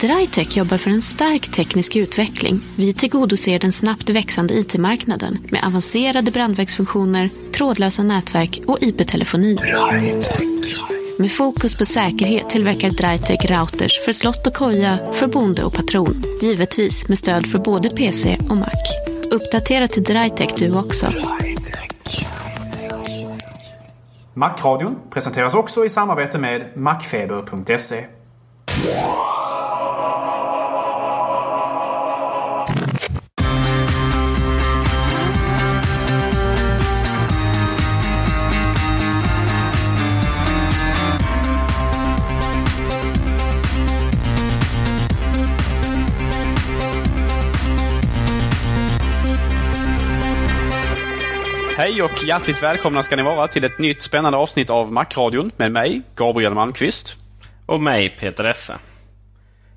Drytech jobbar för en stark teknisk utveckling. Vi tillgodoser den snabbt växande IT-marknaden med avancerade brandvägsfunktioner, trådlösa nätverk och IP-telefoni. Med fokus på säkerhet tillverkar Drytech routers för slott och koja, för bonde och patron. Givetvis med stöd för både PC och Mac. Uppdatera till Drytech du också. Macradion presenteras också i samarbete med macfeber.se. Hej och hjärtligt välkomna ska ni vara till ett nytt spännande avsnitt av Macradion med mig, Gabriel Malmqvist. Och mig, Peter Esse.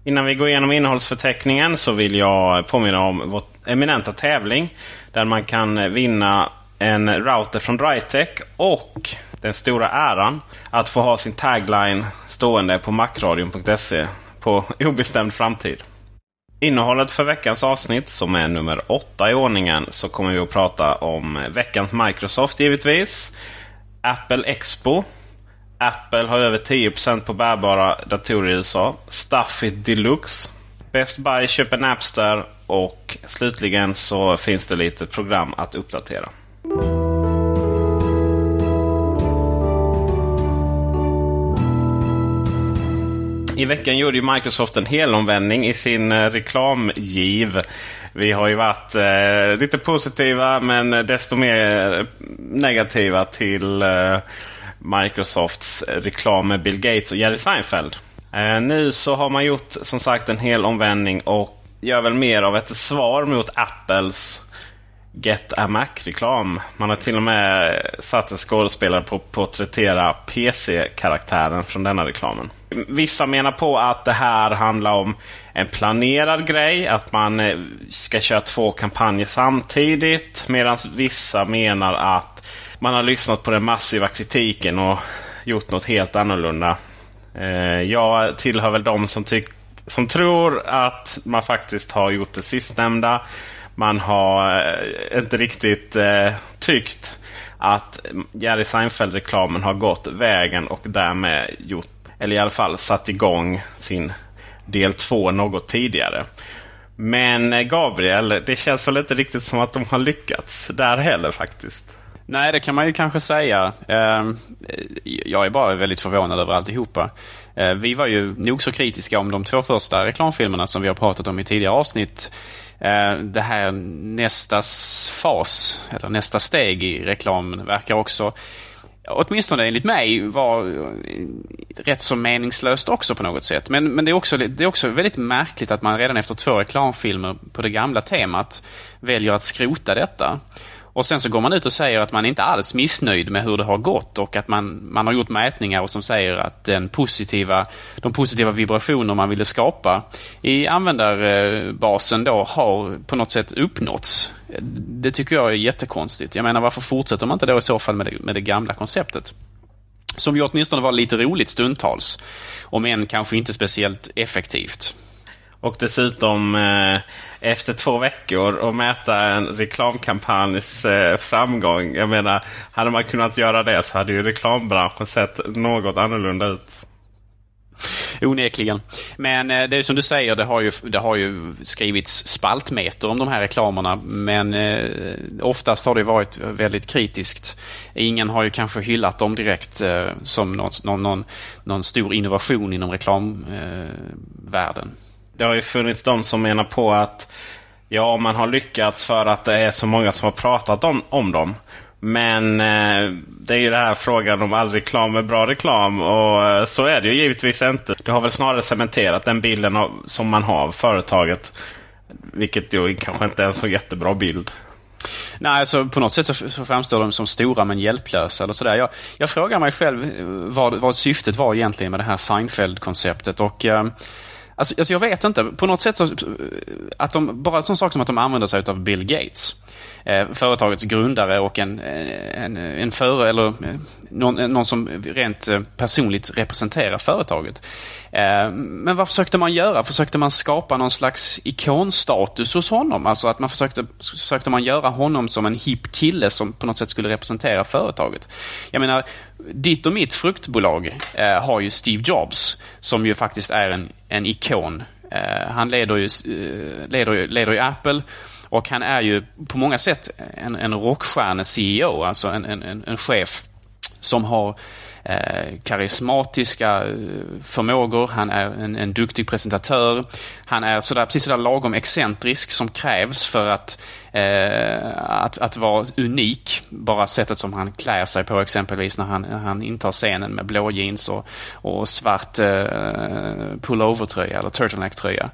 Innan vi går igenom innehållsförteckningen så vill jag påminna om vår eminenta tävling. Där man kan vinna en router från Drytech och den stora äran att få ha sin tagline stående på macradion.se på obestämd framtid. Innehållet för veckans avsnitt som är nummer åtta i ordningen så kommer vi att prata om veckans Microsoft givetvis. Apple Expo. Apple har över 10% på bärbara datorer i USA. Stuffit Deluxe. Best Buy köper Napster och slutligen så finns det lite program att uppdatera. I veckan gjorde ju Microsoft en helomvändning i sin eh, reklamgiv. Vi har ju varit eh, lite positiva men desto mer eh, negativa till eh, Microsofts reklam med Bill Gates och Jerry Seinfeld. Eh, nu så har man gjort som sagt en hel omvändning och gör väl mer av ett svar mot Apples Get a Mac-reklam. Man har till och med satt en skådespelare på att porträttera PC-karaktären från denna reklamen. Vissa menar på att det här handlar om en planerad grej. Att man eh, ska köra två kampanjer samtidigt. Medan vissa menar att man har lyssnat på den massiva kritiken och gjort något helt annorlunda. Eh, jag tillhör väl de som, som tror att man faktiskt har gjort det sistnämnda man har eh, inte riktigt eh, tyckt att Jerry Seinfeld-reklamen har gått vägen och därmed gjort, eller i alla fall satt igång sin del två något tidigare. Men eh, Gabriel, det känns väl inte riktigt som att de har lyckats där heller faktiskt. Nej, det kan man ju kanske säga. Ehm, eh, jag är bara väldigt förvånad över alltihopa. Vi var ju nog så kritiska om de två första reklamfilmerna som vi har pratat om i tidigare avsnitt. Eh, det här nästa fas, eller nästa steg i reklamen verkar också åtminstone enligt mig, var eh, rätt så meningslöst också på något sätt. Men, men det, är också, det är också väldigt märkligt att man redan efter två reklamfilmer på det gamla temat väljer att skrota detta. Och sen så går man ut och säger att man inte alls missnöjd med hur det har gått och att man, man har gjort mätningar som säger att den positiva, de positiva vibrationer man ville skapa i användarbasen då har på något sätt uppnåtts. Det tycker jag är jättekonstigt. Jag menar varför fortsätter man inte då i så fall med det, med det gamla konceptet? Som ju åtminstone var lite roligt stundtals. Om än kanske inte speciellt effektivt. Och dessutom eh, efter två veckor och mäta en reklamkampanjs eh, framgång. Jag menar, hade man kunnat göra det så hade ju reklambranschen sett något annorlunda ut. Onekligen. Men eh, det är som du säger, det har, ju, det har ju skrivits spaltmeter om de här reklamerna. Men eh, oftast har det varit väldigt kritiskt. Ingen har ju kanske hyllat dem direkt eh, som någon, någon, någon, stor innovation inom reklamvärlden. Eh, det har ju funnits de som menar på att ja, man har lyckats för att det är så många som har pratat om, om dem. Men eh, det är ju den här frågan om all reklam är bra reklam. Och eh, så är det ju givetvis inte. Det har väl snarare cementerat den bilden av, som man har av företaget. Vilket ju kanske inte är en så jättebra bild. Nej, alltså på något sätt så, så framstår de som stora men hjälplösa. Eller sådär. Jag, jag frågar mig själv eh, vad, vad syftet var egentligen med det här Seinfeld-konceptet. Och eh, Alltså, alltså jag vet inte. På något sätt så... Eh, att de, bara en sån sak som att de använder sig av Bill Gates. Eh, företagets grundare och en, eh, en, eh, en före, eller eh, någon, någon som rent personligt representerar företaget. Eh, men vad försökte man göra? Försökte man skapa någon slags ikonstatus hos honom? Alltså att man försökte, försökte man göra honom som en hipp kille som på något sätt skulle representera företaget? Jag menar, ditt och mitt fruktbolag eh, har ju Steve Jobs som ju faktiskt är en, en ikon. Eh, han leder ju, leder, leder ju Apple och han är ju på många sätt en, en rockstjärne-CEO, alltså en, en, en chef som har eh, karismatiska eh, förmågor, han är en, en duktig presentatör. Han är sådär, precis sådär lagom excentrisk som krävs för att, eh, att, att vara unik. Bara sättet som han klär sig på exempelvis när han, han intar scenen med blå jeans och, och svart eh, pullovertröja eller turtleneck-tröja.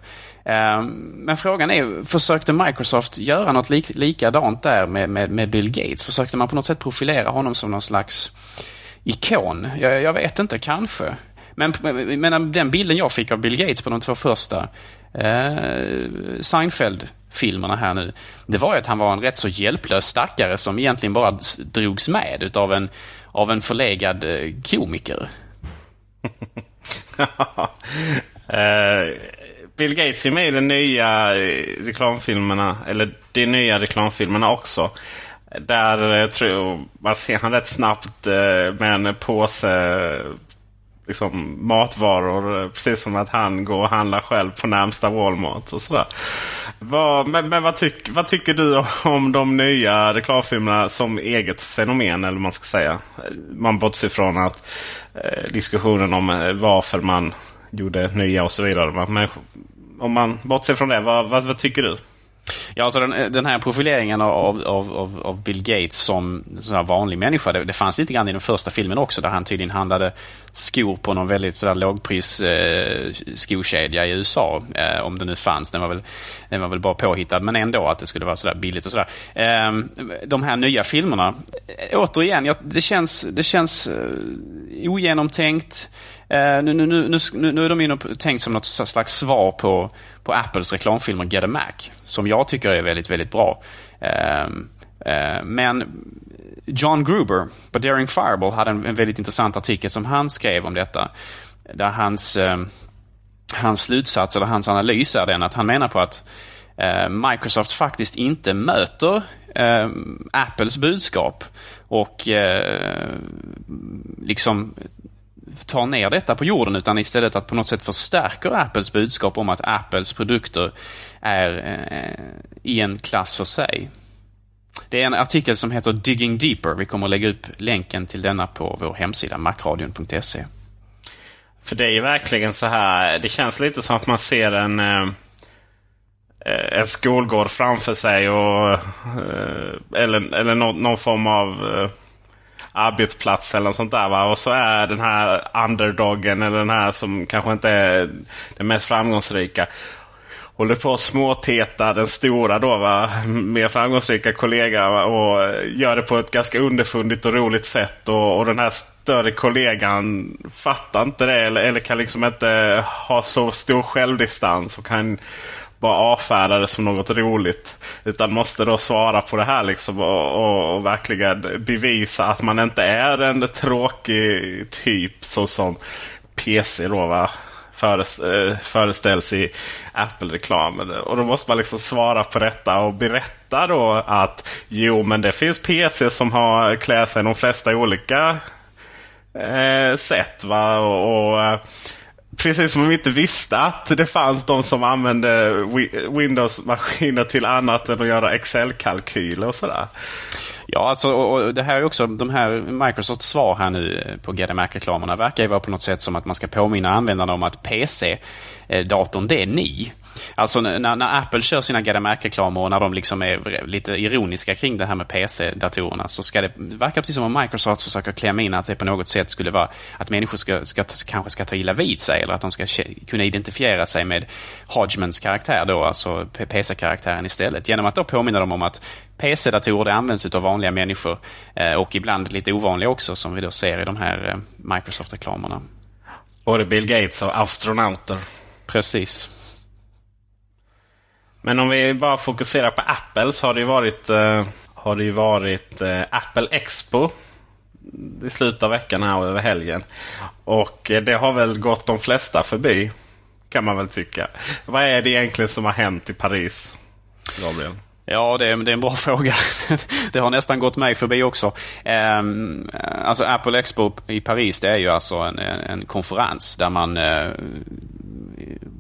Ehm, men frågan är, försökte Microsoft göra något lik, likadant där med, med, med Bill Gates? Försökte man på något sätt profilera honom som någon slags ikon? Jag, jag vet inte, kanske. Men, men den bilden jag fick av Bill Gates på de två första eh, Seinfeld-filmerna här nu, det var ju att han var en rätt så hjälplös stackare som egentligen bara drogs med utav en, av en förlegad eh, komiker. uh, Bill Gates är med i de nya eh, reklamfilmerna, eller de nya reklamfilmerna också. Där eh, jag tror man ser han rätt snabbt eh, med en påse liksom, matvaror. Precis som att han går och handlar själv på närmsta Walmart och sådär. Vad, men, men vad, tyck, vad, tycker du om de nya reklamfilmerna som eget fenomen? Eller man ska säga. Man bortser från att eh, diskussionen om varför man gjorde nya och så vidare. Men om man bortser från det, vad, vad, vad tycker du? Ja, alltså den, eh, den här profileringen av, av, av, av Bill Gates som sån vanlig människa, det, det, fanns lite grann i den första filmen också där han tydligen handlade skor på någon väldigt sådär lågpris eh, skokedja i USA. Eh, om det nu fanns, den var, väl, den var väl bara påhittad, men ändå att det skulle vara sådär billigt och sådär. Eh, de här nya filmerna, eh, återigen, jag, det känns, det känns eh, ogenomtänkt. Nu, nu, nu, nu, nu är de inne och tänkt som något slags svar på, på Apples reklamfilmer Get a Mac. Som jag tycker är väldigt, väldigt bra. Men John Gruber på Daring Fireball hade en, en, väldigt intressant artikel som han skrev om detta. Där hans, hans slutsats, eller hans analys är den att han menar på att Microsoft faktiskt inte möter Apples budskap och liksom tar ner detta på jorden utan istället att på något sätt förstärker Apples budskap om att Apples produkter är eh, i en klass för sig. Det är en artikel som heter Digging Deeper. Vi kommer att lägga upp länken till denna på vår hemsida macradion.se. För det är ju verkligen så här. Det känns lite som att man ser en, eh, en skolgård framför sig. och eh, Eller, eller någon, någon form av eh, arbetsplats eller något sånt där. Va? Och så är den här underdogen eller den här som kanske inte är den mest framgångsrika håller på att småteta den stora då va, mer framgångsrika kollegan och gör det på ett ganska underfundigt och roligt sätt. Och, och den här större kollegan fattar inte det eller, eller kan liksom inte ha så stor självdistans och kan bara avfärda det som något roligt. Utan måste då svara på det här liksom och, och, och verkligen bevisa att man inte är en tråkig typ så som PC då va eh, föreställs i Apple-reklamen. Och då måste man liksom svara på detta och berätta då att jo men det finns PC som har klär sig i de flesta olika eh, sätt. Va? Och, och eh, Precis som om vi inte visste att det fanns de som använde Windows-maskiner till annat än att göra Excel-kalkyler och sådär. Ja, alltså, och det här är också, de här Microsofts svar här nu eh, på GDMac-reklamerna verkar ju vara på något sätt som att man ska påminna användarna om att PC-datorn, eh, det är ni. Alltså när, när Apple kör sina GDMac-reklamer och när de liksom är lite ironiska kring det här med PC-datorerna så ska det verka precis som om Microsoft försöker klämma in att det på något sätt skulle vara att människor ska, ska, kanske ska ta illa vid sig eller att de ska kunna identifiera sig med Hodgmans karaktär då, alltså PC-karaktären istället. Genom att då påminna dem om att PC-datorer används av vanliga människor eh, och ibland lite ovanliga också som vi då ser i de här eh, Microsoft-reklamerna. Både Bill Gates och astronauter. Precis. Men om vi bara fokuserar på Apple så har det ju varit, eh, har det varit eh, Apple Expo i slutet av veckan här och över helgen. Och eh, det har väl gått de flesta förbi. Kan man väl tycka. Vad är det egentligen som har hänt i Paris? Gabriel? Ja, det är, det är en bra fråga. det har nästan gått mig förbi också. Um, alltså Apple Expo i Paris det är ju alltså en, en konferens där man uh,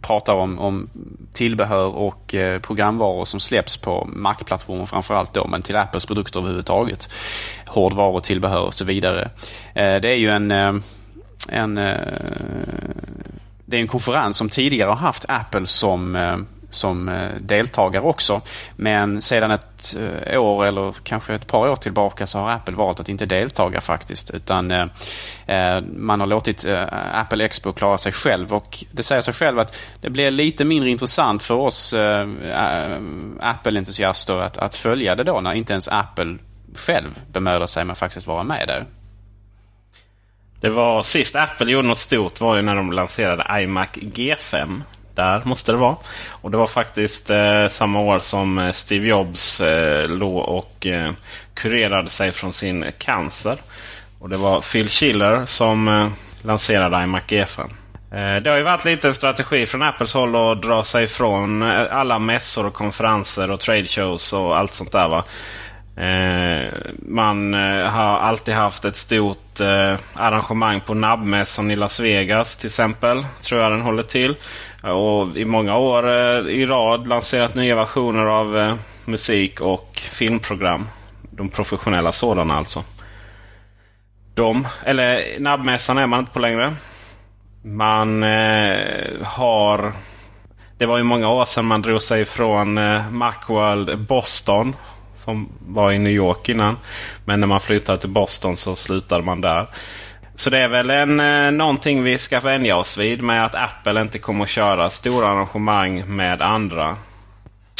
pratar om, om tillbehör och eh, programvaror som släpps på Mac-plattformen framförallt då, men till Apples produkter överhuvudtaget. Hårdvaror, tillbehör och så vidare. Eh, det är ju en, eh, en eh, det är en konferens som tidigare har haft Apple som eh, som eh, deltagare också. Men sedan ett eh, år eller kanske ett par år tillbaka så har Apple valt att inte deltaga faktiskt. Utan eh, man har låtit Apple Expo klara sig själv och det säger sig själv att det blir lite mindre intressant för oss Apple-entusiaster att, att följa det då när inte ens Apple själv bemödar sig med att faktiskt vara med där. Det var sist Apple gjorde något stort var ju när de lanserade iMac G5. Där måste det vara. Och det var faktiskt eh, samma år som eh, Steve Jobs eh, låg och eh, kurerade sig från sin cancer. Och det var Phil Schiller som eh, lanserade iMac G5. Eh, det har ju varit lite en strategi från Apples håll att dra sig ifrån eh, alla mässor och konferenser och trade shows och allt sånt där. Va? Man eh, har alltid haft ett stort eh, arrangemang på NAB-mässan i Las Vegas till exempel. Tror jag den håller till. Och i många år eh, i rad lanserat nya versioner av musik och filmprogram. De professionella sådana alltså. De, eller nabbmässan är man inte på längre. Man eh, har... Det var ju många år sedan man drog sig från eh, Macworld Boston. Som var i New York innan. Men när man flyttade till Boston så slutade man där. Så det är väl en, eh, någonting vi ska vänja oss vid med att Apple inte kommer att köra stora arrangemang med andra.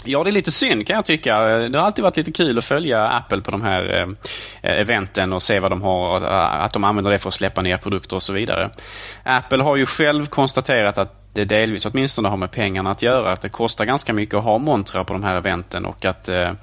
Ja, det är lite synd kan jag tycka. Det har alltid varit lite kul att följa Apple på de här eh, eventen och se vad de har, eh, att de använder det för att släppa nya produkter och så vidare. Apple har ju själv konstaterat att det delvis åtminstone har med pengarna att göra. Att det kostar ganska mycket att ha montrar på de här eventen och att eh, Eh,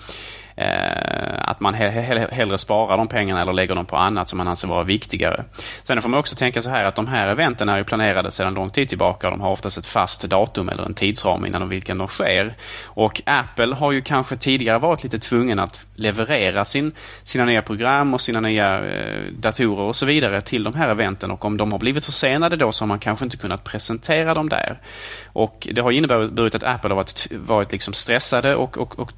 Eh, att man hellre sparar de pengarna eller lägger dem på annat som man anser vara viktigare. Sen får man också tänka så här att de här eventen är planerade sedan lång tid tillbaka. De har oftast ett fast datum eller en tidsram innan vilken de sker. Och Apple har ju kanske tidigare varit lite tvungen att leverera sin, sina nya program och sina nya eh, datorer och så vidare till de här eventen. Och om de har blivit försenade då så har man kanske inte kunnat presentera dem där. Och det har inneburit att Apple har varit, varit liksom stressade och, och, och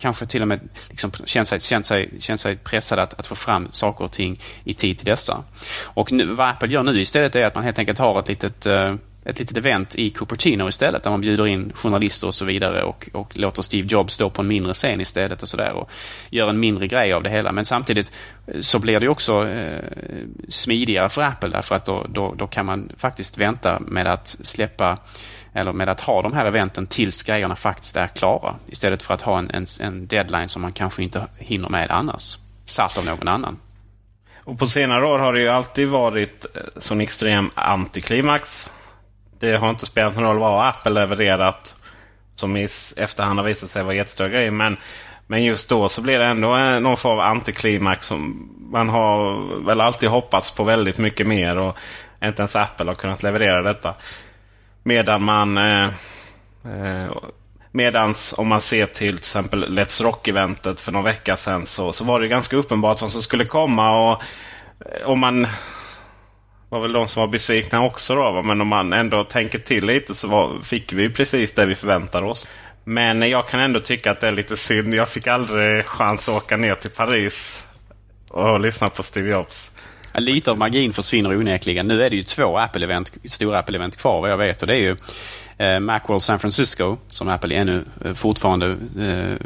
kanske till och med liksom känt, sig, känt, sig, känt sig pressade att, att få fram saker och ting i tid till dessa. Och nu, vad Apple gör nu istället är att man helt enkelt har ett litet eh, ett litet event i Cupertino istället där man bjuder in journalister och så vidare och, och låter Steve Jobs stå på en mindre scen istället och sådär och gör en mindre grej av det hela. Men samtidigt så blir det också eh, smidigare för Apple därför att då, då, då kan man faktiskt vänta med att släppa eller med att ha de här eventen tills grejerna faktiskt är klara. Istället för att ha en, en, en deadline som man kanske inte hinner med annars. Satt av någon annan. Och på senare år har det ju alltid varit eh, sån extrem antiklimax. Det har inte spelat någon roll vad Apple levererat. Som i efterhand har visat sig vara jättestora grejer. Men, men just då så blir det ändå eh, någon form av antiklimax. Som man har väl alltid hoppats på väldigt mycket mer. Och inte ens Apple har kunnat leverera detta. Medan man... Eh, eh, medans om man ser till till exempel Let's Rock-eventet för några vecka sedan så, så var det ganska uppenbart vad som skulle komma. Och eh, om man var väl de som var besvikna också då. Men om man ändå tänker till lite så var, fick vi precis det vi förväntade oss. Men jag kan ändå tycka att det är lite synd. Jag fick aldrig chans att åka ner till Paris och lyssna på Steve Jobs. Lite av magin försvinner onekligen. Nu är det ju två Apple-event, stora Apple-event kvar vad jag vet. Och det är ju eh, Macworld San Francisco som Apple ännu eh, fortfarande eh, eh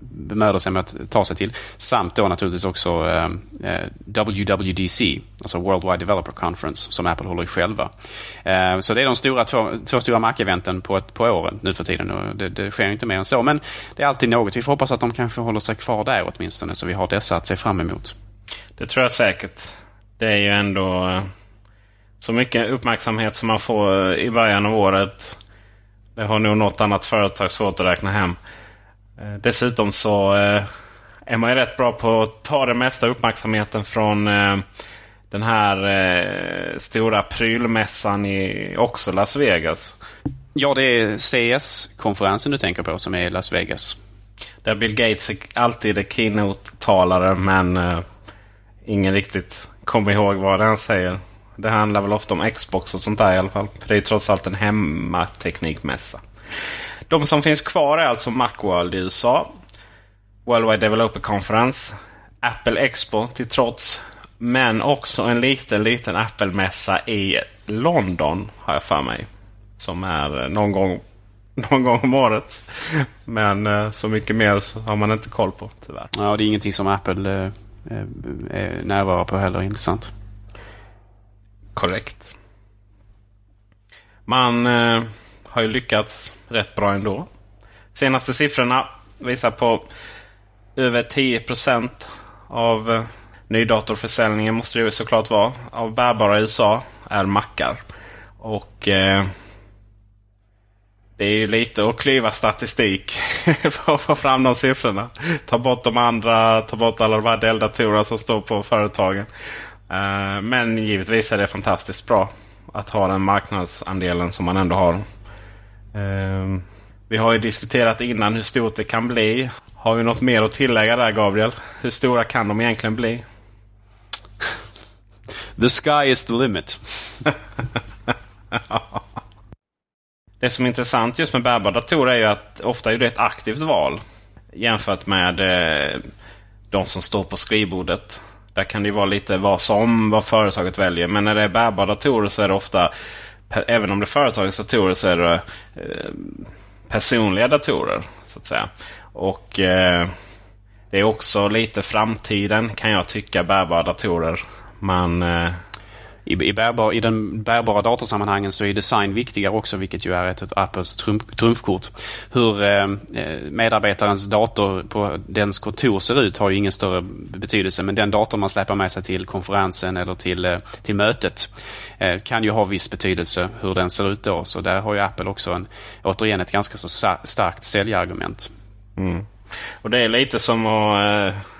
bemödar sig med att ta sig till. Samt då naturligtvis också eh, eh WWDC, alltså Worldwide Developer Conference, som Apple håller i själva. Eh, så det är de stora, två, två stora Mac-eventen på, på åren nu för tiden. Och det, det sker inte mer än så. Men det är alltid något. Vi får hoppas att de kanske håller sig kvar där åtminstone, så vi har dessa att se fram emot. Det tror jag säkert. Det är ju ändå eh, så mycket uppmärksamhet som man får i början av året. Det har nog något annat företag svårt att räkna hem. Eh, dessutom så eh, är man ju rätt bra på att ta den mesta uppmärksamheten från den här stora prylmässan i också Las Vegas. Ja, det är CS-konferensen du tänker på som är i Las Vegas. Där Bill Gates alltid är keynote-talare men ingen riktigt kommer ihåg vad han säger. Det handlar väl ofta om Xbox och sånt där i alla fall. För det är ju trots allt en hemmateknikmässa. De som finns kvar är alltså Macworld i USA. Worldwide Developer Conference. Apple Expo till trots. Men också en liten, liten Apple-mässa i London har jag för mig. Som är eh, någon gång, någon gång om året. Men eh, så mycket mer så har man inte koll på tyvärr. Ja, det är ingenting som Apple eh, eh, eh närvara på heller. Intressant. Korrekt. Man eh, har ju lyckats rätt bra ändå. Senaste siffrorna visar på över 10% av eh, nydatorförsäljningen måste det ju såklart vara. Av bärbara i USA är mackar. Och eh, det är ju lite att klyva statistik för att få fram de siffrorna. Ta bort de andra, ta bort alla de här Dell-datorerna som står på företagen. Uh, men givetvis är det fantastiskt bra att ha den marknadsandelen som man ändå har. Uh, vi har ju diskuterat innan hur stort det kan bli. Har vi något mer att tillägga där Gabriel? Hur stora kan de egentligen bli? The sky is the limit. Det som är intressant just med bärbara datorer är ju att ofta är det ett aktivt val. Jämfört med eh, de som står på skrivbordet. Där kan det ju vara lite vad som vad företaget väljer. Men när det är bärbara datorer så är det ofta, även om det är företagets datorer, så är det eh, personliga datorer. så att säga. Och eh, det är också lite framtiden kan jag tycka, bärbara datorer. Man eh, i, i, bärbar, i den bärbara datorsammanhangen så är design viktigare också, vilket ju är ett av Apples trumf, trumfkort. Hur eh, eh, medarbetarens dator på dens kontor ser ut har ju ingen större betydelse, men den dator man släpar med sig till konferensen eller till, eh, till mötet eh, kan ju ha viss betydelse hur den ser ut då. Så där har ju Apple också en, återigen ett ganska så starkt säljargument. Mm. Och det är lite som att eh,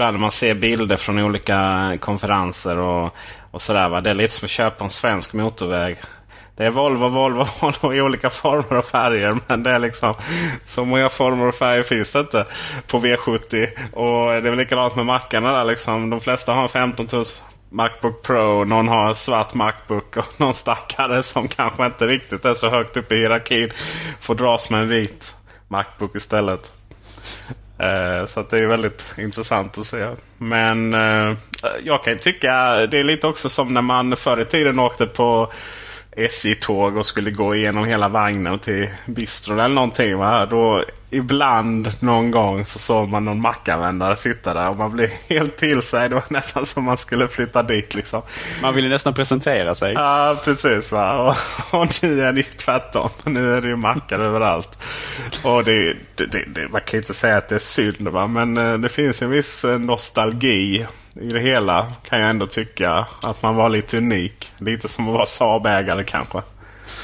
ibland när man ser bilder från olika konferenser och, och sådär. Va? Det är lite som att köpa en svensk motorväg. Det är Volvo, Volvo, Volvo i olika former och färger. Men det är liksom så många former och färger finns det inte på V70. Och det är väl likadant med mackarna där liksom. De flesta har en 15 000 Macbook Pro. Någon har en svart Macbook och någon stackare som kanske inte riktigt är så högt upp i hierarkin får dras med en vit Macbook istället. Eh, så det är väldigt intressant att se. Men eh, jag kan tycka det är lite också som när man förr i tiden åkte på SJ-tåg och skulle gå igenom hela vagnen till bistron eller någonting. Va? Då ibland någon gång så såg man någon mackanvändare sitta där och man blev helt till sig. Det var nästan som man skulle flytta dit liksom. Man ville nästan presentera sig. Ja, precis. Va? Och, och nu är det ju tvärtom. Nu är det ju mackar överallt. Och det, det, det, man kan ju inte säga att det är synd va? men eh, det finns en viss eh, nostalgi i det hela. Kan jag ändå tycka. Att man var lite unik. Lite som att vara Saab-ägare kanske.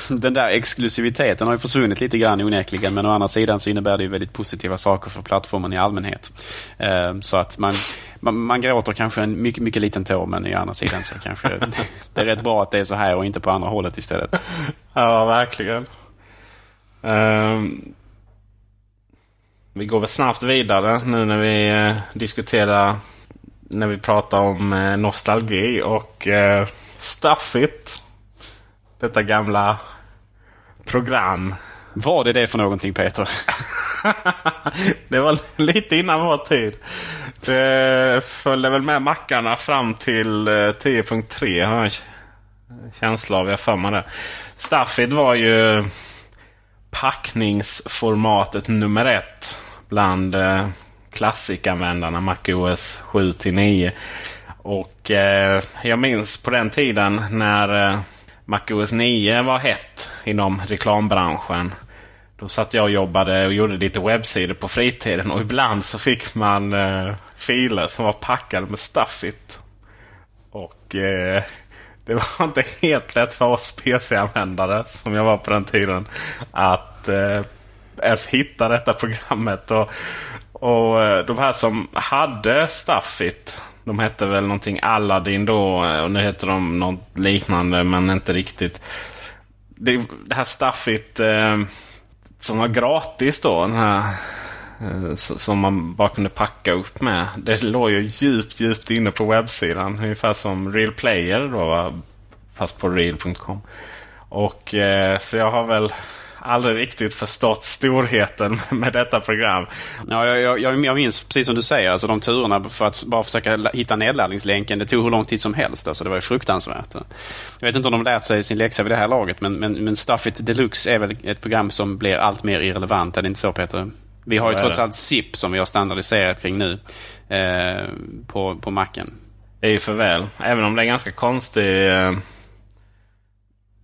Den där exklusiviteten har ju försvunnit lite grann onekligen. Men å andra sidan så innebär det ju väldigt positiva saker för plattformen i allmänhet. Eh, så att man, man, man gråter kanske en mycket, mycket liten tår. Men å andra sidan så kanske det är rätt bra att det är så här och inte på andra hållet istället. Ja, verkligen. Um, vi går väl snabbt vidare nu när vi eh, diskuterar när vi pratar om eh, nostalgi och uh, Stuffit. Detta gamla program. Vad är det för någonting Peter? det var lite innan vår tid. Det följde väl med mackarna fram till 10.3 har jag känsla av. Jag för mig det. Staffit var ju packningsformatet nummer ett bland eh, klassikanvändarna MacOS 7 9. Och eh, jag minns på den tiden när eh, MacOS 9 var hett inom reklambranschen. Då satt jag och jobbade och gjorde lite webbsidor på fritiden och ibland så fick man eh, filer som var packade med Stuffit. Och eh, det var inte helt lätt för oss PC-användare som jag var på den tiden att eh, ens hitta detta programmet. Och, och eh, de här som hade Stuffit de hette väl någonting Aladdin då och nu heter de något liknande men inte riktigt. Det, det här Stuffit eh, som var gratis då. Den här, eh, som man bara kunde packa upp med. Det låg ju djupt, djupt inne på webbsidan. Ungefär som Real Player då. va. Fast på real.com. Och eh, så jag har väl aldrig riktigt förstått storheten med detta program. Ja, jag, jag, jag minns precis som du säger, alltså de turerna för att bara försöka hitta nedladdningslänken. Det tog hur lång tid som helst. Alltså, det var ju fruktansvärt. Jag vet inte om de lärt sig sin läxa vid det här laget, men, men, men Stuffit Deluxe är väl ett program som blir allt mer irrelevant. Är det inte så Peter? Vi har ju trots allt ZIP som vi har standardiserat kring nu eh, på, på Macen. Det är ju för väl. Även om det är ganska konstigt. Eh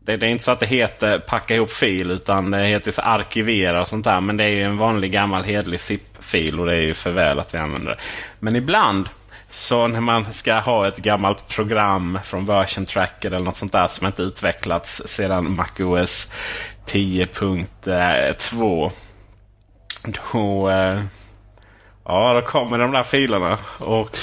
det, det, är inte så att det heter packa ihop fil utan det heter så arkivera och sånt där. Men det är ju en vanlig gammal hedlig zip-fil och det är ju för väl att vi använder det. Men ibland så när man ska ha ett gammalt program från version tracker eller något sånt där som inte utvecklats sedan MacOS 10.2. Då, eh, Ja, då kommer de där filerna. Och...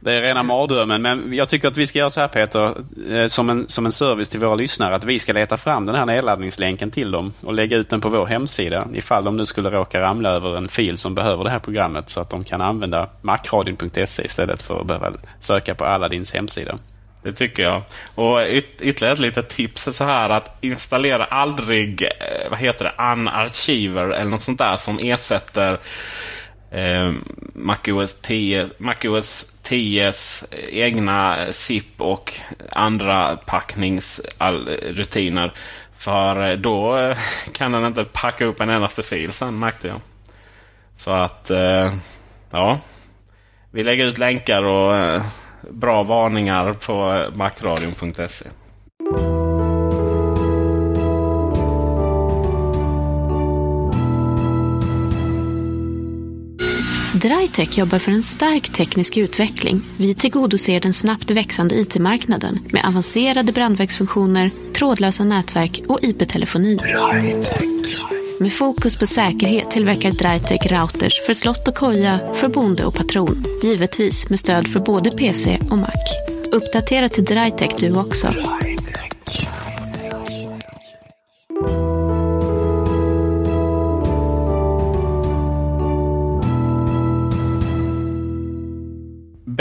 det är rena mardrömmen. Men jag tycker att vi ska göra så här Peter, eh, som en, som en service till våra lyssnare. Att vi ska leta fram den här nedladdningslänken till dem och lägga ut den på vår hemsida. Ifall de nu skulle råka ramla över en fil som behöver det här programmet. Så att de kan använda macradion.se istället för att behöva söka på Aladdins hemsida. Det tycker jag. Och yt ytterligare ett litet tips är så här att installera aldrig, eh, vad heter det, unarchiver eller något sånt där som ersätter eh, MacOS 10, MacOS 10s egna zip och andra packningsrutiner. För eh, då eh, kan den inte packa upp en endaste fil sen märkte jag. Så att, eh, ja. Vi lägger ut länkar och eh, bra varningar på macradion.se. Drytech jobbar för en stark teknisk utveckling. Vi tillgodoser den snabbt växande IT-marknaden med avancerade brandvägsfunktioner, trådlösa nätverk och IP-telefoni. Med fokus på säkerhet tillverkar Drytech routers för slott och koja, för bonde och patron. Givetvis med stöd för både PC och Mac. Uppdatera till Drytech du också.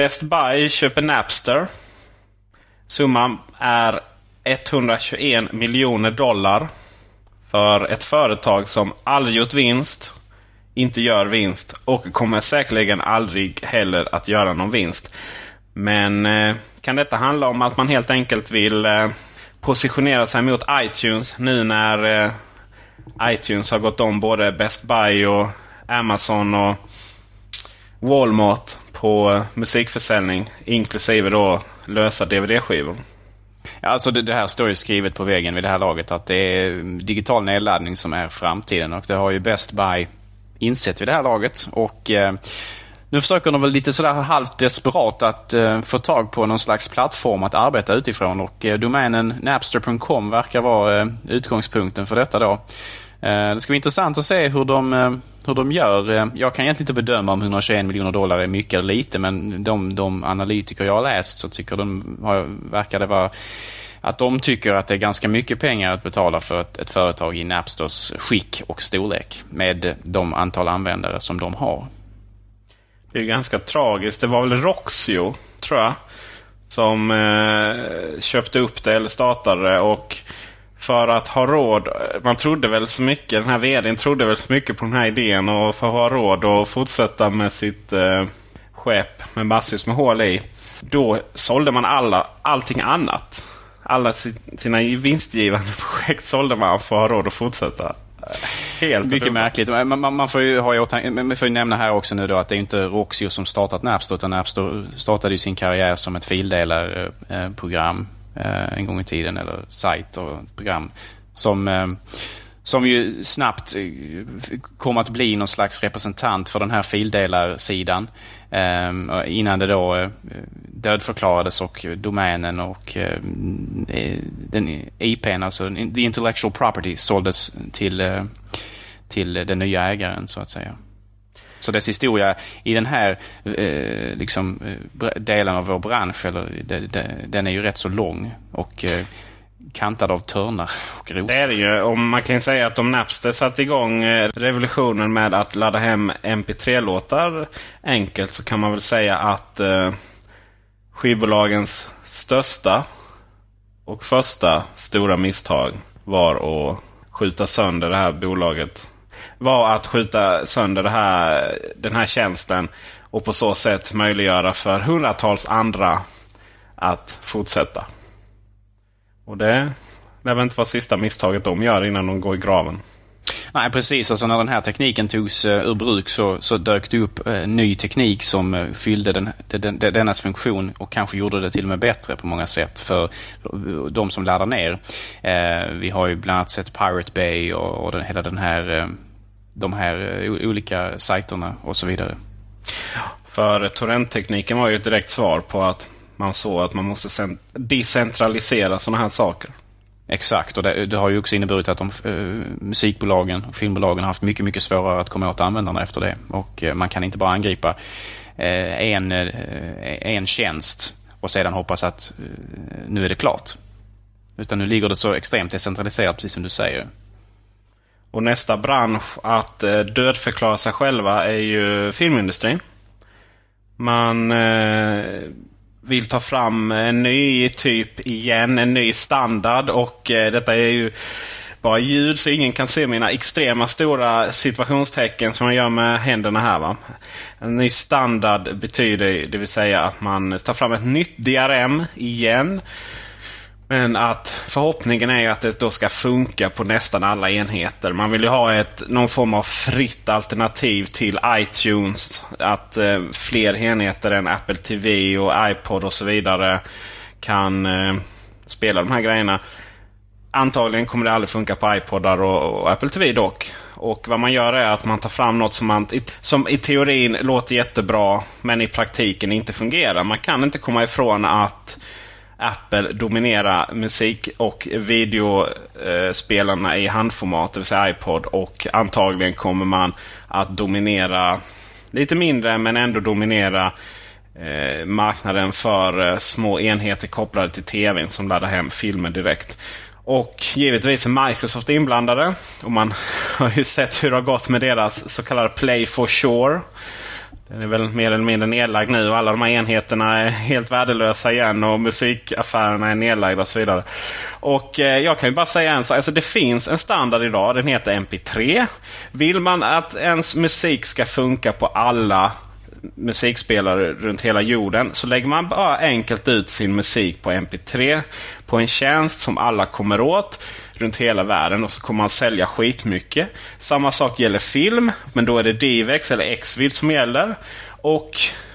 Best Buy köper Napster. Summan är 121 miljoner dollar. För ett företag som aldrig gjort vinst, inte gör vinst och kommer säkerligen aldrig heller att göra någon vinst. Men eh, kan detta handla om att man helt enkelt vill eh, positionera sig mot iTunes nu när eh, iTunes har gått om både Best Buy och Amazon och Walmart på musikförsäljning. Inklusive då lösa DVD-skivor. Ja, alltså det, det, här står ju skrivet på väggen vid det här laget att det är digital nedladdning som är framtiden. Och det har ju Best Buy insett vid det här laget. Och eh, nu försöker de väl lite sådär halvt desperat att eh, få tag på någon slags plattform att arbeta utifrån. Och eh, domänen napster.com verkar vara eh, utgångspunkten för detta då. Eh, det ska bli intressant att se hur de, eh, hur de gör. Eh, jag kan egentligen inte bedöma om 121 miljoner dollar är mycket eller lite men de, de analytiker jag har läst så tycker de, har, verkar det vara att de tycker att det är ganska mycket pengar att betala för ett, ett företag i Napsters skick och storlek med de antal användare som de har. Det är ganska tragiskt. Det var väl Roxio, tror jag, som eh, köpte upp det eller startade det. och för att ha råd. Man trodde väl så mycket, den här vdn trodde väl så mycket på den här idén och för att ha råd att fortsätta med sitt eh, skepp med massvis med hål i. Då sålde man alla, allting annat. Alla sina vinstgivande projekt sålde man för att ha råd att fortsätta. Helt Mycket märkligt. Man, man, man, får ju ha i man får nämna här också nu då att det är inte Roxio som startat Napster utan Napster startade ju sin karriär som ett fildelarprogram eh, Eh, en gång i tiden, eller sajt och program som eh, som ju snabbt eh, kom att bli någon slags representant för den här fildelarsidan. Eh, innan det då eh, dödförklarades och domänen och eh, eh den IPn, alltså the intellectual property, såldes till, till den nya ägaren så att säga. Så dess historia i den här eh, liksom, eh, delen av vår bransch, eller, de, de, den är ju rätt så lång. Och eh, kantad av törnar och rosor. Det är det ju. Och man kan ju säga att om Napster satte igång eh, revolutionen med att ladda hem MP3-låtar enkelt så kan man väl säga att eh, skivbolagens största och första stora misstag var att skjuta sönder det här bolaget var att skjuta sönder här, den här tjänsten och på så sätt möjliggöra för hundratals andra att fortsätta. Och det lär väl inte vara sista misstaget de gör innan de går i graven. Nej precis, alltså när den här tekniken togs uh, ur bruk så, så dök det upp uh, ny teknik som uh, fyllde den, den, den, dennas funktion och kanske gjorde det till och med bättre på många sätt för de som laddar ner. vi har ju bland annat sett Pirate Bay och, och den, hela den här de här eh, olika sajterna och så vidare. För torrenttekniken var ju ett direkt svar på att man såg att man måste decentralisera sådana här saker. Exakt, och det, det, har ju också inneburit att de, uh, musikbolagen och filmbolagen har haft mycket, mycket svårare att komma åt användarna efter det. Och uh, man kan inte bara angripa uh, en, en tjänst och sedan hoppas att nu är det klart. Utan nu ligger det så extremt decentraliserat, precis som du säger. Och nästa bransch att eh, dödförklara sig själva är ju filmindustrin. Man eh, vill ta fram en ny typ igen, en ny standard och eh, detta är ju bara ljud så ingen kan se mina extrema stora situationstecken som jag gör med händerna här. Va? En ny standard betyder det vill säga att man tar fram ett nytt DRM igen. Men att förhoppningen är att det då ska funka på nästan alla enheter. Man vill ju ha ett, någon form av fritt alternativ till iTunes. Att eh, fler enheter än Apple TV och iPod och så vidare kan eh, spela de här grejerna. Antagligen kommer det aldrig funka på iPodar och, och Apple TV dock. Och vad man gör är att man tar fram något som, man, som i teorin låter jättebra men i praktiken inte fungerar. Man kan inte komma ifrån att Apple dominera musik och videospelarna eh, i handformat, det vill säga iPod. Och antagligen kommer man att dominera lite mindre men ändå dominera eh, marknaden för eh, små enheter kopplade till tvn som laddar hem filmer direkt. Och givetvis är Microsoft inblandade. Och man har ju sett hur det har gått med deras så kallade Play for Sure. Den är väl mer eller mindre nedlagd nu och alla de här enheterna är helt värdelösa igen och musikaffärerna är nedlagda och så vidare. Och eh, jag kan ju bara säga en sak. Alltså det finns en standard idag. Den heter MP3. Vill man att ens musik ska funka på alla musikspelare runt hela jorden. Så lägger man bara enkelt ut sin musik på MP3 på en tjänst som alla kommer åt runt hela världen och så kommer man sälja skitmycket. Samma sak gäller film, men då är det Divex eller Xvid som gäller. Och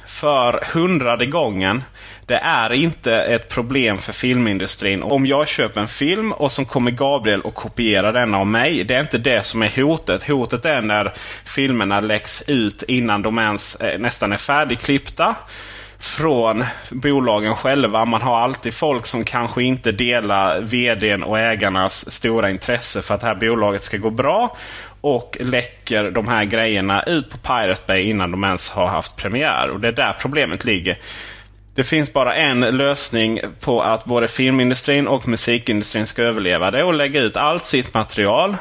för hundrade gången det är inte ett problem för filmindustrin. Om jag köper en film och så kommer Gabriel och kopierar den av mig. Det är inte det som är hotet. Hotet är när filmerna läggs ut innan de ens eh, nästan är färdigklippta från bolagen själva. Man har alltid folk som kanske inte delar vdn och ägarnas stora intresse för att det här bolaget ska gå bra. Och läcker de här grejerna ut på Pirate Bay innan de ens har haft premiär. Och det är där problemet ligger. Det finns bara en lösning på att både filmindustrin och musikindustrin ska överleva. Det är att lägga ut allt sitt material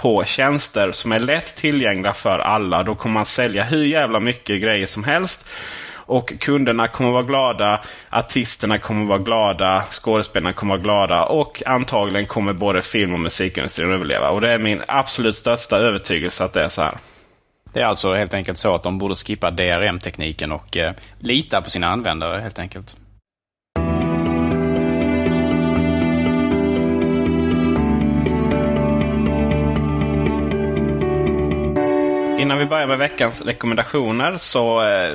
på tjänster som är lätt tillgängliga för alla. Då kommer man sälja hur jävla mycket grejer som helst. Och kunderna kommer vara glada, artisterna kommer vara glada, skådespelarna kommer vara glada och antagligen kommer både film och musikindustrin överleva. Och det är min absolut största övertygelse att det är så här. Det är alltså helt enkelt så att de borde skippa DRM-tekniken och eh, lita på sina användare helt enkelt. Innan vi börjar med veckans rekommendationer så eh,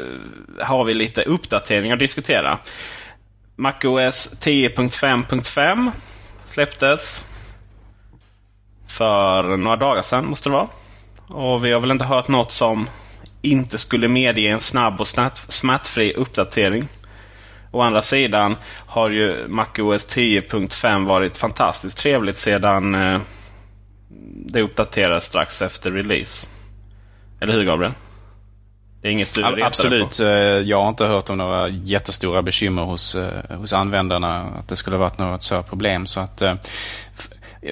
har vi lite uppdateringar att diskutera. MacOS 10.5.5 släpptes för några dagar sedan måste det vara. Och vi har väl inte hört något som inte skulle medge en snabb och smärtfri uppdatering. Å andra sidan har ju MacOS 10.5 varit fantastiskt trevligt sedan eh, det uppdaterades strax efter release. Eller hur Gabriel? Det är inget du All, Absolut. På. Eh, jag har inte hört om några jättestora bekymmer hos, eh, hos användarna. Att det skulle varit något så problem. Så att,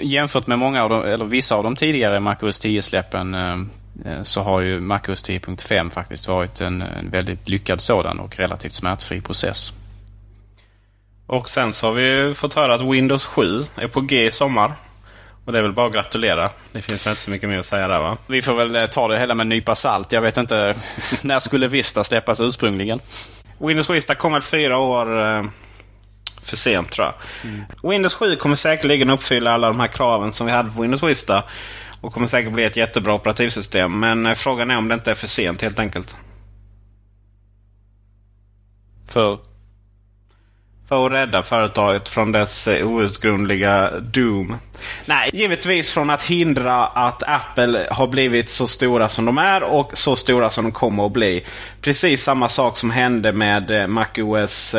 jämfört med många av de, eller vissa av de tidigare MacOS 10-släppen så har ju MacOS 10.5 faktiskt varit en, en väldigt lyckad sådan och relativt smärtfri process. Och sen så har vi fått höra att Windows 7 är på G i sommar. Och det är väl bara att gratulera. Det finns väl inte så mycket mer att säga där va? Vi får väl eh, ta det hela med en nypa salt. Jag vet inte, när skulle Vista släppas ursprungligen? Windows Vista kommer fyra år eh, för sent tror jag. Mm. Windows 7 kommer säkerligen uppfylla alla de här kraven som vi hade på Windows Vista. Och kommer säkert bli ett jättebra operativsystem. Men eh, frågan är om det inte är för sent helt enkelt. För? för att rädda företaget från dess eh, outgrundliga doom. Nej, givetvis från att hindra att Apple har blivit så stora som de är och så stora som de kommer att bli. Precis samma sak som hände med eh, MacOS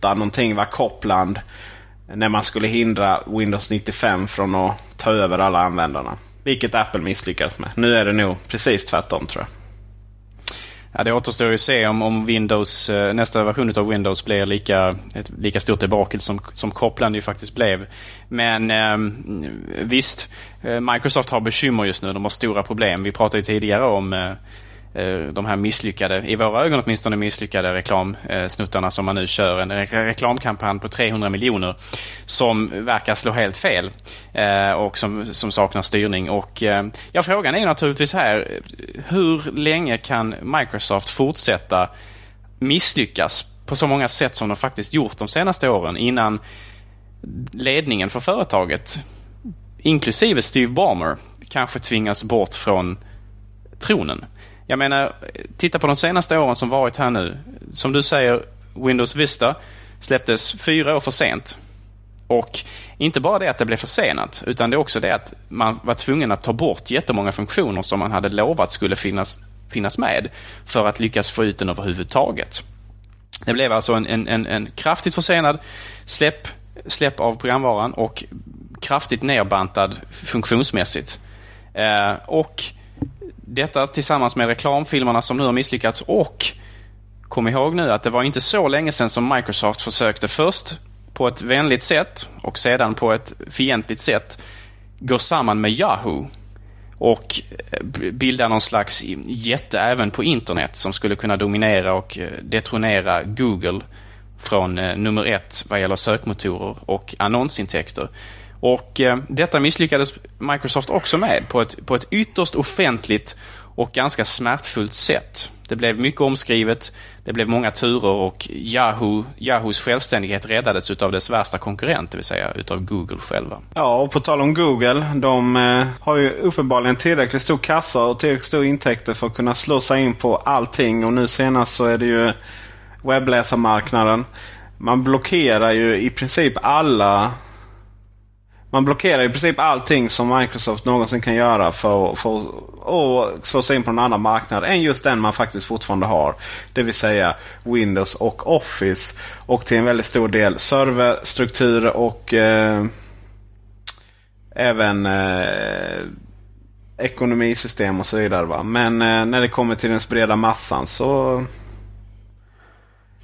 8 någonting var Copland. När man skulle hindra Windows 95 från att ta över alla användarna. Vilket Apple misslyckades med. Nu är det nog precis tvärtom tror jag. Ja, det återstår ju att se om, om Windows, eh, nästa version av Windows blir lika, ett lika stort debacle som, som Copland ju faktiskt blev. Men ehm, eh, visst, Microsoft har bekymmer just nu. De har stora problem. Vi pratade ju tidigare om Eh, Eh, de här misslyckade, i våra ögon åtminstone misslyckade reklamsnuttarna som man nu kör. En reklamkampanj på 300 miljoner som verkar slå helt fel eh, och som, som saknar styrning. Och, eh, ja, frågan är naturligtvis här, hur länge kan Microsoft fortsätta misslyckas på så många sätt som de faktiskt gjort de senaste åren innan ledningen för företaget, inklusive Steve Ballmer, kanske tvingas bort från tronen. Jag menar, titta på de senaste åren som varit här nu. Som du säger, Windows Vista släpptes fyra år för sent. Och inte bara det att det blev försenat, utan det är också det att man var tvungen att ta bort jättemånga funktioner som man hade lovat skulle finnas, finnas med för att lyckas få ut den överhuvudtaget. Det blev alltså en, en, en, en kraftigt försenad släpp, släpp av programvaran och kraftigt nerbantad funktionsmässigt. Eh, och detta tillsammans med reklamfilmerna som nu har misslyckats och kom ihåg nu att det var inte så länge sedan som Microsoft försökte först på ett vänligt sätt och sedan på ett fientligt sätt gå samman med Yahoo och eh, bilda någon slags jätte även på internet som skulle kunna dominera och eh, detronera Google från eh, nummer ett vad gäller sökmotorer och annonsintäkter. Och eh, detta misslyckades Microsoft också med på ett, på ett ytterst offentligt och ganska smärtfullt sätt. Det blev mycket omskrivet, det blev många turer och Yahoo, Yahoos självständighet räddades utav dess värsta konkurrent, det vill säga utav Google själva. Ja, och på tal om Google. De eh, har ju uppenbarligen tillräckligt stor kassa och tillräckligt stora intäkter för att kunna slå sig in på allting. Och nu senast så är det ju webbläsarmarknaden. Man blockerar ju i princip alla man blockerar i princip allting som Microsoft någonsin kan göra för, för att slå sig in på en annan marknad än just den man faktiskt fortfarande har. Det vill säga Windows och Office. Och till en väldigt stor del serverstrukturer och eh, även eh, ekonomisystem och så vidare. Va? Men eh, när det kommer till den breda massan så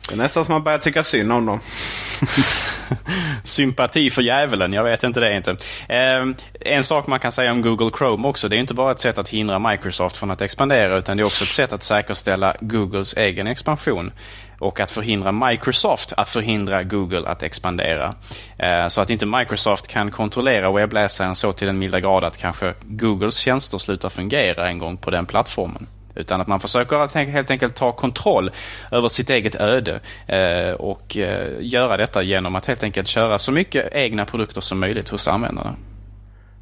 det är nästan som man börjar tycka synd om dem. Sympati för djävulen, jag vet inte det inte. Eh, en sak man kan säga om Google Chrome också, det är inte bara ett sätt att hindra Microsoft från att expandera utan det är också ett sätt att säkerställa Googles egen expansion och att förhindra Microsoft att förhindra Google att expandera. Eh, så att inte Microsoft kan kontrollera webbläsaren så till den milda grad att kanske Googles tjänster slutar fungera en gång på den plattformen. Utan att man försöker att helt enkelt ta kontroll över sitt eget öde eh, och eh, göra detta genom att helt enkelt köra så mycket egna produkter som möjligt hos användarna.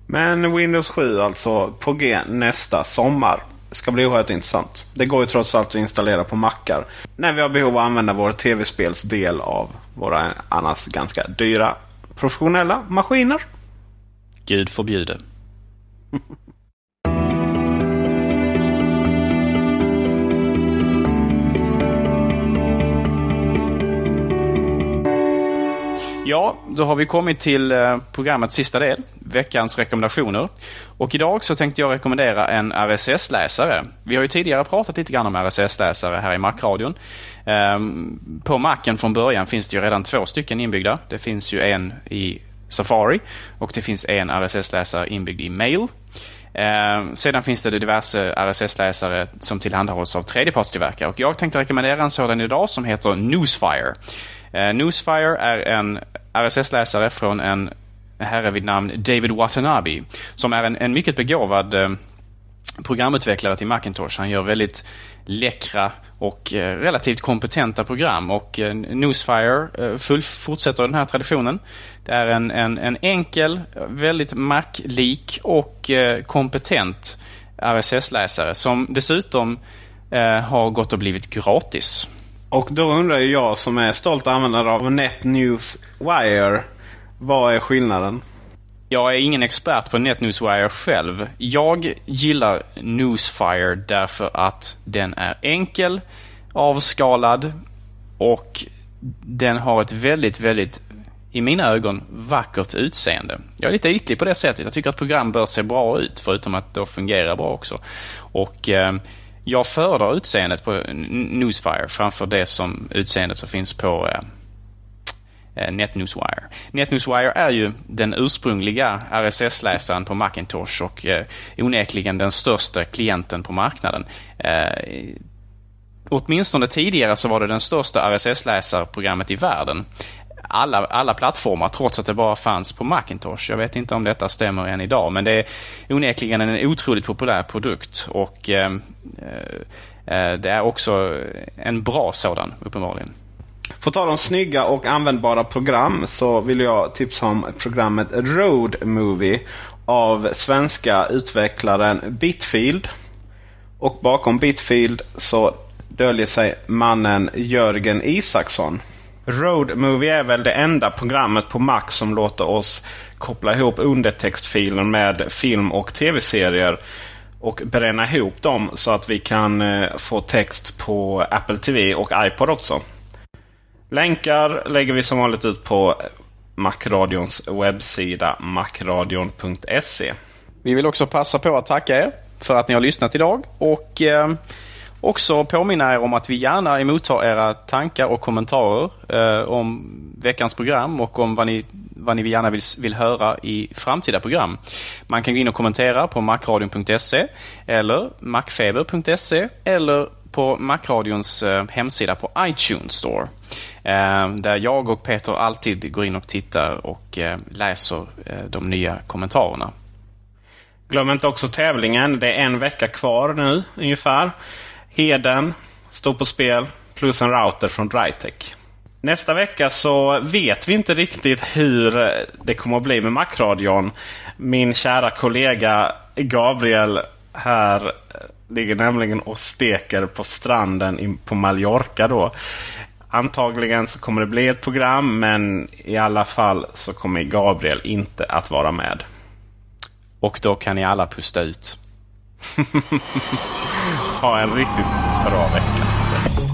Men Windows 7 alltså på G nästa sommar. Ska bli oerhört intressant. Det går ju trots allt att installera på mackar. När vi har behov av att använda vår tv-spelsdel av våra annars ganska dyra professionella maskiner. Gud förbjude. Ja, då har vi kommit till eh, programmets sista del, veckans rekommendationer. Och idag så tänkte jag rekommendera en RSS-läsare. Vi har ju tidigare pratat lite grann om RSS-läsare här i Mac-radion. Ehm, på Macen från början finns det ju redan två stycken inbyggda. Det finns ju en i Safari och det finns en RSS-läsare inbyggd i Mail. Eh, sedan finns det diverse RSS-läsare som tillhandahålls av tredjepartstillverkare och jag tänkte rekommendera en sådan idag som heter Newsfire. Eh, Newsfire är en RSS-läsare från en herre vid namn David Watanabe som är en, en mycket begåvad eh, programutvecklare till Macintosh. Han gör väldigt läckra och eh, relativt kompetenta program och eh, Newsfire eh, full, fortsätter den här traditionen. Det är en, en, en enkel, väldigt Mac-lik och eh, kompetent RSS-läsare som dessutom eh, har gått och blivit gratis. Och då undrar ju jag som är stolt användare av NetNewsWire. Vad är skillnaden? Jag är ingen expert på NetNewsWire själv. Jag gillar Newsfire därför att den är enkel, avskalad och den har ett väldigt, väldigt, i mina ögon, vackert utseende. Jag är lite ytlig på det sättet. Jag tycker att program bör se bra ut, förutom att det fungerar bra också. Och eh, jag föredrar utseendet på Newsfire framför det som utseendet som finns på eh, eh NetNewsWire. NetNewsWire är ju den ursprungliga RSS-läsaren på Macintosh och eh, onekligen den största klienten på marknaden. Eh, åtminstone tidigare så var det den största RSS-läsarprogrammet i världen alla, alla plattformar trots att det bara fanns på Macintosh. Jag vet inte om detta stämmer än idag men det är onekligen en otroligt populär produkt och eh, eh, det är också en bra sådan uppenbarligen. På tal om snygga och användbara program så vill jag tipsa om programmet Road Movie av svenska utvecklaren Bitfield. Och bakom Bitfield så döljer sig mannen Jörgen Isaksson. Road Movie är väl det enda programmet på Mac som låter oss koppla ihop undertextfilen med film och tv-serier. Och bränna ihop dem så att vi kan eh, få text på Apple TV och iPod också. Länkar lägger vi som vanligt ut på Macradions webbsida macradion.se. Vi vill också passa på att tacka er för att ni har lyssnat idag. Och eh, också påminna er om att vi gärna emottar era tankar och kommentarer eh, om veckans program och om vad ni, vad ni gärna vill, vill höra i framtida program. Man kan gå in och kommentera på macradion.se eller macfeber.se eller på Macradions eh, hemsida på iTunes Store. Eh, där jag och Peter alltid går in och tittar och eh, läser eh, de nya kommentarerna. Glöm inte också tävlingen. Det är en vecka kvar nu ungefär. Heden står på spel plus en router från Drytech. Nästa vecka så vet vi inte riktigt hur det kommer att bli med Macradion. Min kära kollega Gabriel här ligger nämligen och steker på stranden på Mallorca då. Antagligen så kommer det bli ett program men i alla fall så kommer Gabriel inte att vara med. Och då kan ni alla pusta ut. ha en riktigt bra vecka.